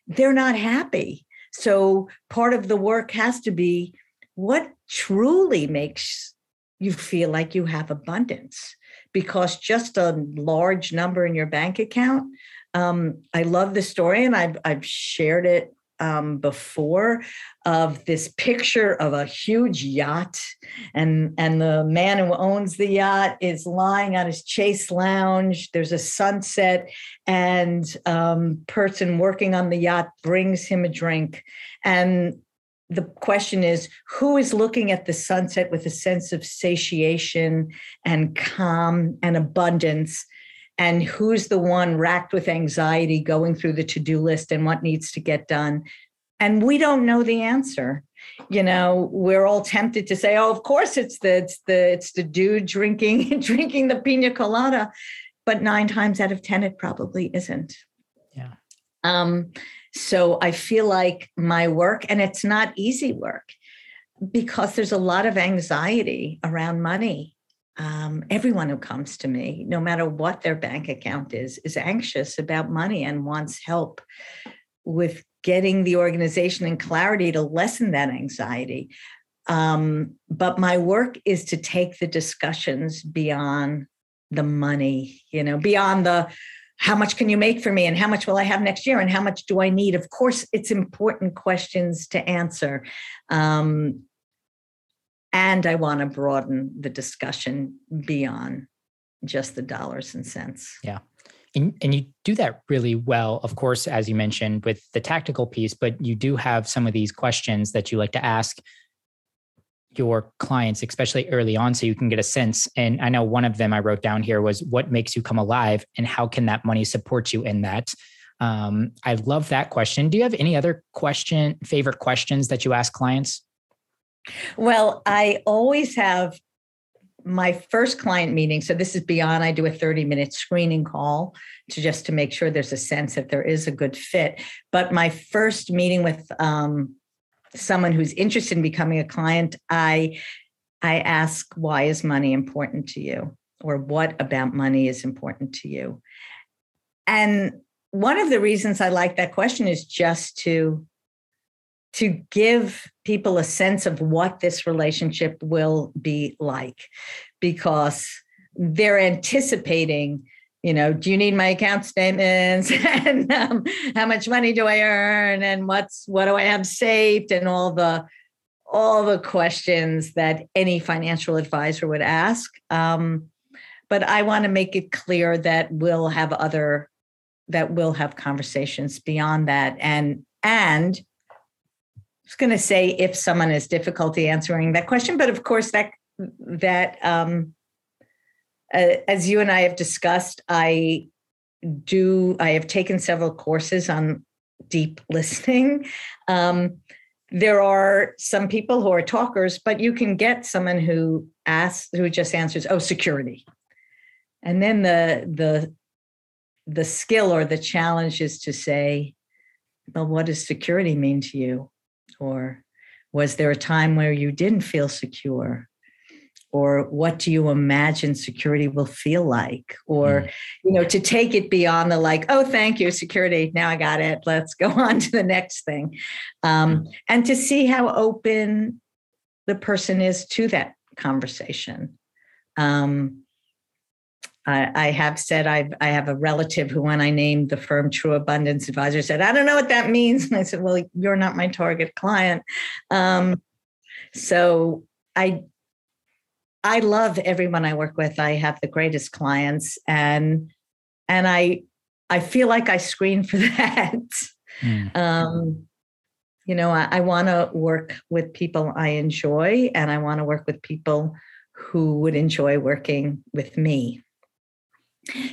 Speaker 2: They're not happy. So part of the work has to be what truly makes you feel like you have abundance because just a large number in your bank account. Um, I love the story and I've, I've shared it um, before of this picture of a huge yacht, and and the man who owns the yacht is lying on his chase lounge. There's a sunset, and um, person working on the yacht brings him a drink, and the question is who is looking at the sunset with a sense of satiation and calm and abundance and who's the one racked with anxiety going through the to-do list and what needs to get done. And we don't know the answer. You know we're all tempted to say oh of course it's the it's the it's the dude drinking drinking the pina colada but nine times out of ten it probably isn't.
Speaker 1: Yeah.
Speaker 2: Um so i feel like my work and it's not easy work because there's a lot of anxiety around money um, everyone who comes to me, no matter what their bank account is, is anxious about money and wants help with getting the organization and clarity to lessen that anxiety. Um, but my work is to take the discussions beyond the money, you know, beyond the how much can you make for me and how much will I have next year and how much do I need? Of course, it's important questions to answer. Um, and I want to broaden the discussion beyond just the dollars and cents.
Speaker 1: Yeah. And, and you do that really well, of course, as you mentioned, with the tactical piece, but you do have some of these questions that you like to ask your clients, especially early on, so you can get a sense. And I know one of them I wrote down here was what makes you come alive and how can that money support you in that? Um, I love that question. Do you have any other question, favorite questions that you ask clients?
Speaker 2: Well, I always have my first client meeting. So this is beyond, I do a 30 minute screening call to just to make sure there's a sense that there is a good fit. But my first meeting with um, someone who's interested in becoming a client, I I ask, why is money important to you? Or what about money is important to you? And one of the reasons I like that question is just to to give people a sense of what this relationship will be like. Because they're anticipating you know do you need my account statements? And um, how much money do i earn? And what's what do i have saved? And all the all the questions that any financial advisor would ask. Um, but i want to make it clear that we'll have other that we'll have conversations beyond that. And and was going to say if someone has difficulty answering that question, but of course that that um, uh, as you and I have discussed, I do. I have taken several courses on deep listening. Um, there are some people who are talkers, but you can get someone who asks, who just answers, "Oh, security," and then the the the skill or the challenge is to say, "Well, what does security mean to you?" Or was there a time where you didn't feel secure? Or what do you imagine security will feel like? Or, mm. you know, to take it beyond the like, oh, thank you, security. Now I got it. Let's go on to the next thing. Um, mm. And to see how open the person is to that conversation. Um, I, I have said I've, I have a relative who, when I named the firm True Abundance Advisor, said, I don't know what that means. And I said, Well, you're not my target client. Um, so I I love everyone I work with. I have the greatest clients and and I I feel like I screen for that. Mm. Um, you know, I, I want to work with people I enjoy and I want to work with people who would enjoy working with me.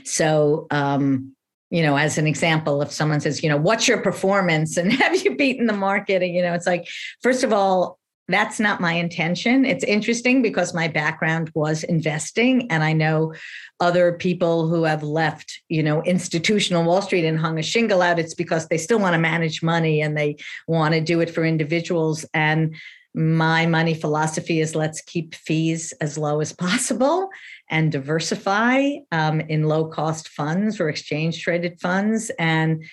Speaker 2: So, um, you know, as an example, if someone says, you know, what's your performance and have you beaten the market? And, you know, it's like, first of all, that's not my intention. It's interesting because my background was investing, and I know other people who have left, you know, institutional Wall Street and hung a shingle out. It's because they still want to manage money and they want to do it for individuals. And my money philosophy is let's keep fees as low as possible and diversify um, in low cost funds or exchange traded funds and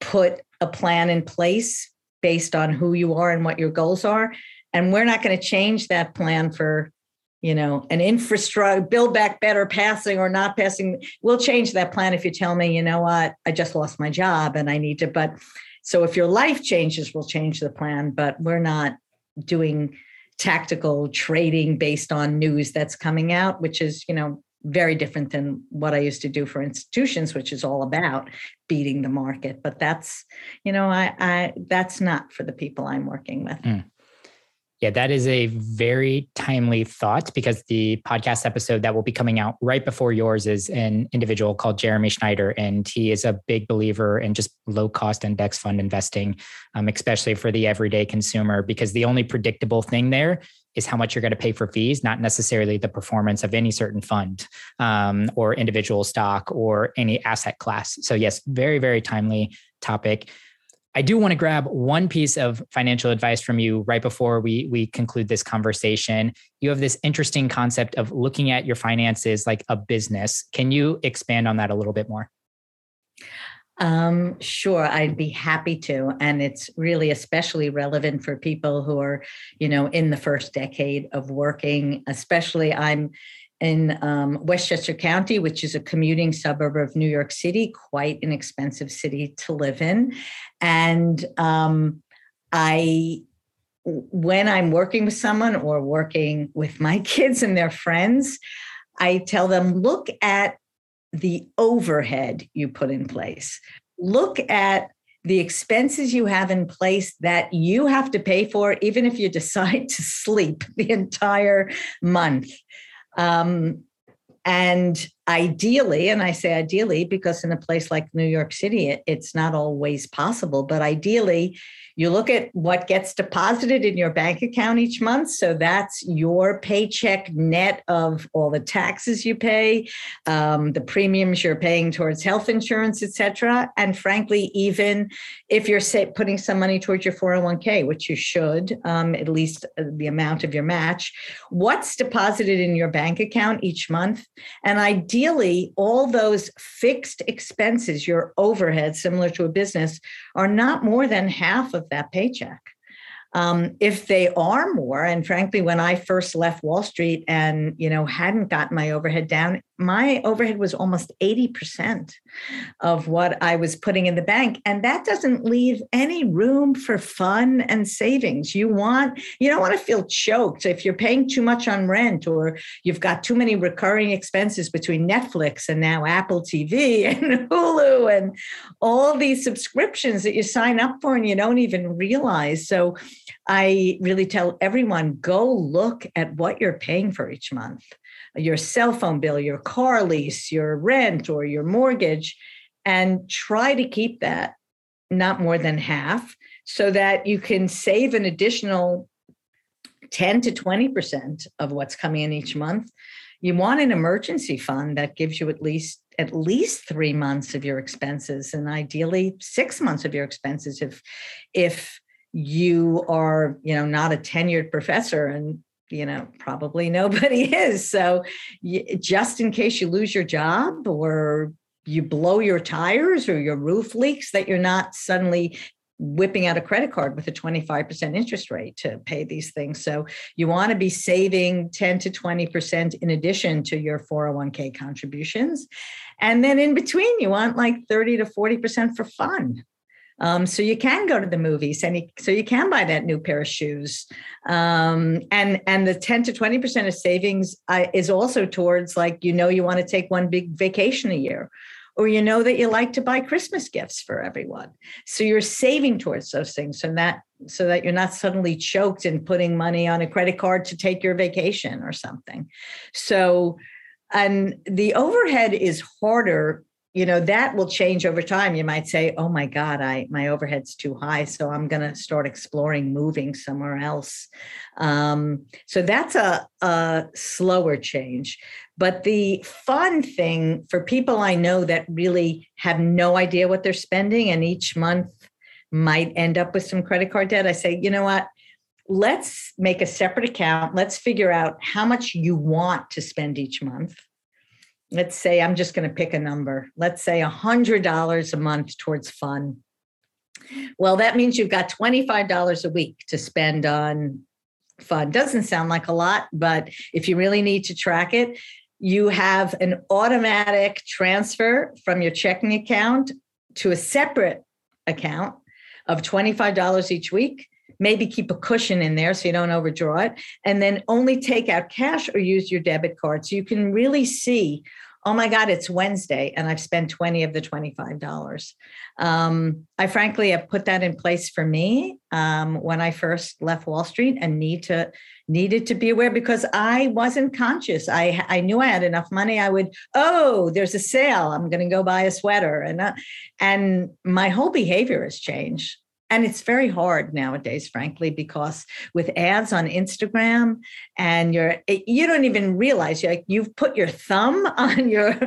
Speaker 2: put a plan in place based on who you are and what your goals are. And we're not going to change that plan for you know an infrastructure build back better passing or not passing we'll change that plan if you tell me you know what i just lost my job and i need to but So if your life changes, we'll change the plan, but we're not doing tactical trading based on news that's coming out, which is, you know, very different than what I used to do for institutions, which is all about beating the market. But that's, you know, I, I that's not for the people I'm working with. Mm.
Speaker 1: Yeah, that is a very timely thought because the podcast episode that will be coming out right before yours is an individual called Jeremy Schneider, and he is a big believer in just low cost index fund investing, um, especially for the everyday consumer, because the only predictable thing there is how much you're going to pay for fees, not necessarily the performance of any certain fund um, or individual stock or any asset class. So, yes, very, very timely topic. I do want to grab one piece of financial advice from you right before we we conclude this conversation. You have this interesting concept of looking at your finances like a business. Can you expand on that a little bit more?
Speaker 2: Um, sure, I'd be happy to. And it's really especially relevant for people who are, you know, in the first decade of working, especially I'm in um, Westchester County, which is a commuting suburb of New York City, quite an expensive city to live in. And um, I, when I'm working with someone or working with my kids and their friends, I tell them, look at the overhead you put in place. Look at the expenses you have in place that you have to pay for, even if you decide to sleep the entire month. Um, and ideally, and I say ideally because in a place like New York City, it, it's not always possible, but ideally, you look at what gets deposited in your bank account each month. So that's your paycheck net of all the taxes you pay, um, the premiums you're paying towards health insurance, et cetera. And frankly, even if you're say, putting some money towards your 401k, which you should, um, at least uh, the amount of your match, what's deposited in your bank account each month? And ideally, all those fixed expenses, your overhead, similar to a business, are not more than half of that paycheck. Um, if they are more, and frankly, when I first left Wall Street and you know hadn't gotten my overhead down, my overhead was almost 80% of what I was putting in the bank. And that doesn't leave any room for fun and savings. You want, you don't want to feel choked if you're paying too much on rent or you've got too many recurring expenses between Netflix and now Apple TV and Hulu and all these subscriptions that you sign up for and you don't even realize. So I really tell everyone go look at what you're paying for each month your cell phone bill, your car lease, your rent, or your mortgage, and try to keep that not more than half so that you can save an additional 10 to 20% of what's coming in each month. You want an emergency fund that gives you at least at least 3 months of your expenses and ideally 6 months of your expenses if if you are, you know, not a tenured professor and you know probably nobody is. So just in case you lose your job or you blow your tires or your roof leaks that you're not suddenly whipping out a credit card with a 25% interest rate to pay these things. So you want to be saving 10 to 20% in addition to your 401k contributions. And then in between you want like 30 to 40% for fun um, so you can go to the movies and so you can buy that new pair of shoes. Um, and and the 10 to 20% of savings uh, is also towards like, you know, you want to take one big vacation a year or you know that you like to buy Christmas gifts for everyone. So you're saving towards those things so that so that you're not suddenly choked in putting money on a credit card to take your vacation or something. So and the overhead is harder you know that will change over time. You might say oh my god i my overhead's too high so i'm going to start exploring moving somewhere else. Um, so that's a, a slower change. But the fun thing for people i know that really have no idea what they're spending and each month might end up with some credit card debt i say you know what? Let's make a separate account. Let's figure out how much you want to spend each month let's say I'm just going to pick a number. Let's say $100 a month towards fun. Well, that means you've got $25 a week to spend on fun. Doesn't sound like a lot, but if you really need to track it, you have an automatic transfer from your checking account to a separate account of $25 each week. Maybe keep a cushion in there so you don't overdraw it, and then only take out cash or use your debit card. So you can really see oh my God, it's Wednesday and I've spent 20 of the $25. Um, I frankly have put that in place for me um, when I first left Wall Street and need to needed to be aware because I wasn't conscious. I I knew I had enough money. I would, oh, there's a sale. I'm going to go buy a sweater. And, uh, and my whole behavior has changed and it's very hard nowadays frankly because with ads on instagram and you're you don't even realize like you've put your thumb on your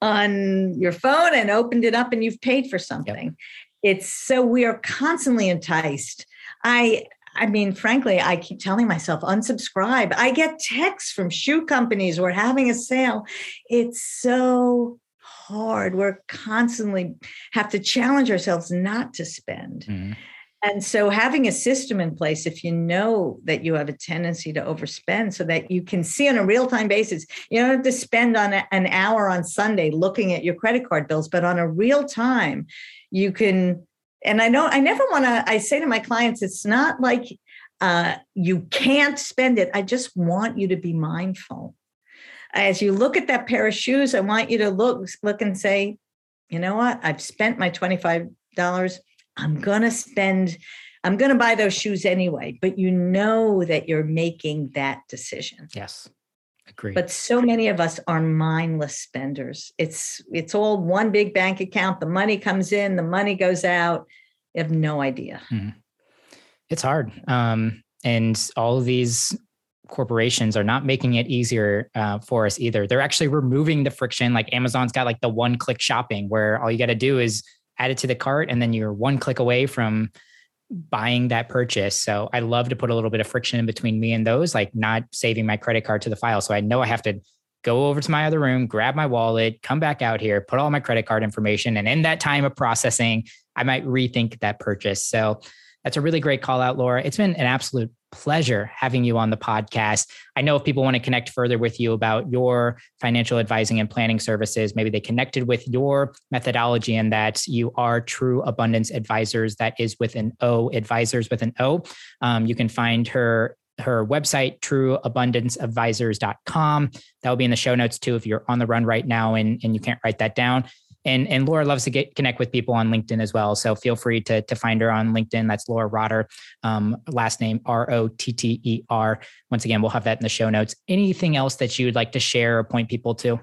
Speaker 2: on your phone and opened it up and you've paid for something yep. it's so we are constantly enticed i I mean, frankly, I keep telling myself unsubscribe. I get texts from shoe companies. We're having a sale. It's so hard. We're constantly have to challenge ourselves not to spend. Mm-hmm. And so having a system in place, if you know that you have a tendency to overspend so that you can see on a real-time basis, you don't have to spend on a, an hour on Sunday looking at your credit card bills, but on a real time, you can, and I don't, I never want to, I say to my clients, it's not like uh, you can't spend it. I just want you to be mindful as you look at that pair of shoes, I want you to look look and say, you know what? I've spent my $25. I'm going to spend I'm going to buy those shoes anyway, but you know that you're making that decision.
Speaker 1: Yes. Agreed.
Speaker 2: But so many of us are mindless spenders. It's it's all one big bank account. The money comes in, the money goes out. You have no idea. Hmm.
Speaker 1: It's hard. Um, and all of these corporations are not making it easier uh, for us either. They're actually removing the friction. Like Amazon's got like the one click shopping where all you got to do is add it to the cart and then you're one click away from buying that purchase. So I love to put a little bit of friction in between me and those, like not saving my credit card to the file. So I know I have to go over to my other room, grab my wallet, come back out here, put all my credit card information. And in that time of processing, I might rethink that purchase. So that's a really great call out, Laura. It's been an absolute pleasure having you on the podcast. I know if people want to connect further with you about your financial advising and planning services, maybe they connected with your methodology and that you are true abundance advisors. That is with an O, advisors with an O. Um, you can find her her website trueabundanceadvisors.com that will be in the show notes too if you're on the run right now and, and you can't write that down and, and Laura loves to get connect with people on LinkedIn as well. So feel free to, to find her on LinkedIn. That's Laura Rotter, um, last name R O T T E R. Once again, we'll have that in the show notes. Anything else that you would like to share or point people to?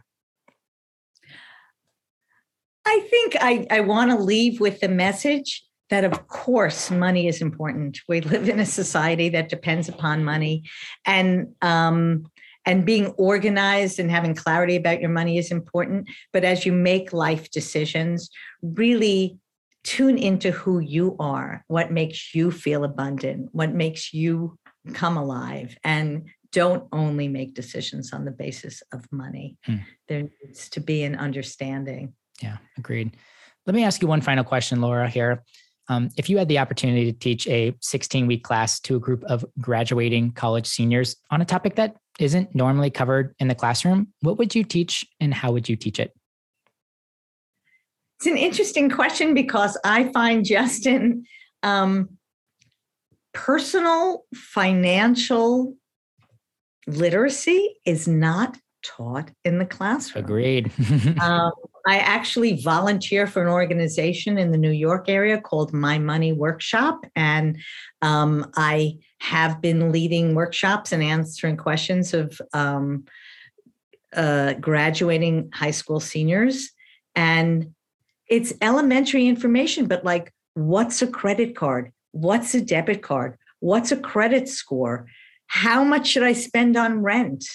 Speaker 2: I think I, I want to leave with the message that, of course, money is important. We live in a society that depends upon money. And um, and being organized and having clarity about your money is important. But as you make life decisions, really tune into who you are, what makes you feel abundant, what makes you come alive, and don't only make decisions on the basis of money. Hmm. There needs to be an understanding.
Speaker 1: Yeah, agreed. Let me ask you one final question, Laura, here. Um, if you had the opportunity to teach a 16 week class to a group of graduating college seniors on a topic that isn't normally covered in the classroom, what would you teach and how would you teach it?
Speaker 2: It's an interesting question because I find Justin um, personal financial literacy is not taught in the classroom.
Speaker 1: Agreed.
Speaker 2: um, I actually volunteer for an organization in the New York area called My Money Workshop. And um, I have been leading workshops and answering questions of um, uh, graduating high school seniors. And it's elementary information, but like, what's a credit card? What's a debit card? What's a credit score? How much should I spend on rent?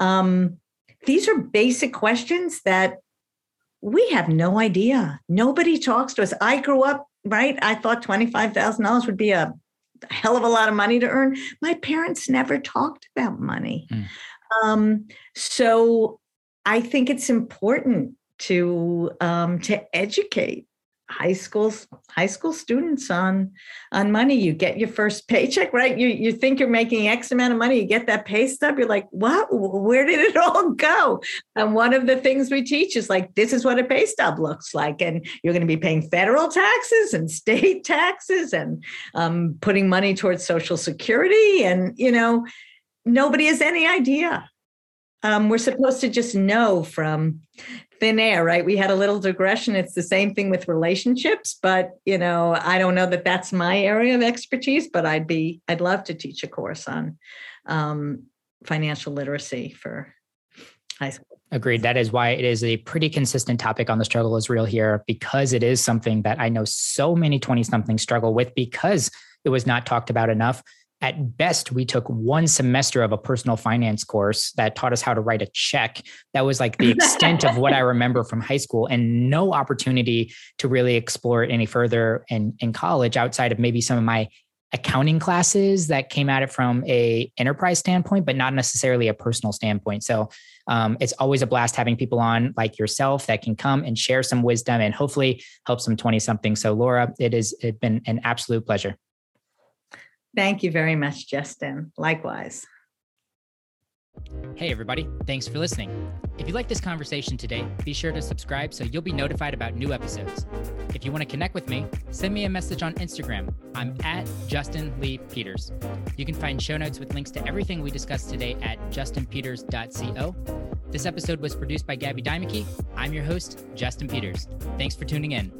Speaker 2: Um, these are basic questions that we have no idea. Nobody talks to us. I grew up, right? I thought $25,000 would be a hell of a lot of money to earn. My parents never talked about money. Mm. Um, so I think it's important to um, to educate high schools high school students on on money. You get your first paycheck right? You you think you're making x amount of money you get that pay stub you're like what? Where did it all go? And one of the things we teach is like this is what a pay stub looks like and you're going to be paying federal taxes and state taxes and um, putting money towards social security and you know nobody has any idea. Um, we're supposed to just know from thin air, right? We had a little digression. It's the same thing with relationships, but you know, I don't know that that's my area of expertise. But I'd be, I'd love to teach a course on um, financial literacy for high school.
Speaker 1: Agreed. That is why it is a pretty consistent topic on the struggle is real here because it is something that I know so many 20 something struggle with because it was not talked about enough at best, we took one semester of a personal finance course that taught us how to write a check. That was like the extent of what I remember from high school, and no opportunity to really explore it any further in, in college outside of maybe some of my accounting classes that came at it from a enterprise standpoint, but not necessarily a personal standpoint. So um, it's always a blast having people on like yourself that can come and share some wisdom and hopefully help some 20 something. So Laura, it has it's been an absolute pleasure.
Speaker 2: Thank you very much, Justin. Likewise.
Speaker 1: Hey, everybody. Thanks for listening. If you like this conversation today, be sure to subscribe so you'll be notified about new episodes. If you want to connect with me, send me a message on Instagram. I'm at Justin Lee Peters. You can find show notes with links to everything we discussed today at justinpeters.co. This episode was produced by Gabby Dimeke. I'm your host, Justin Peters. Thanks for tuning in.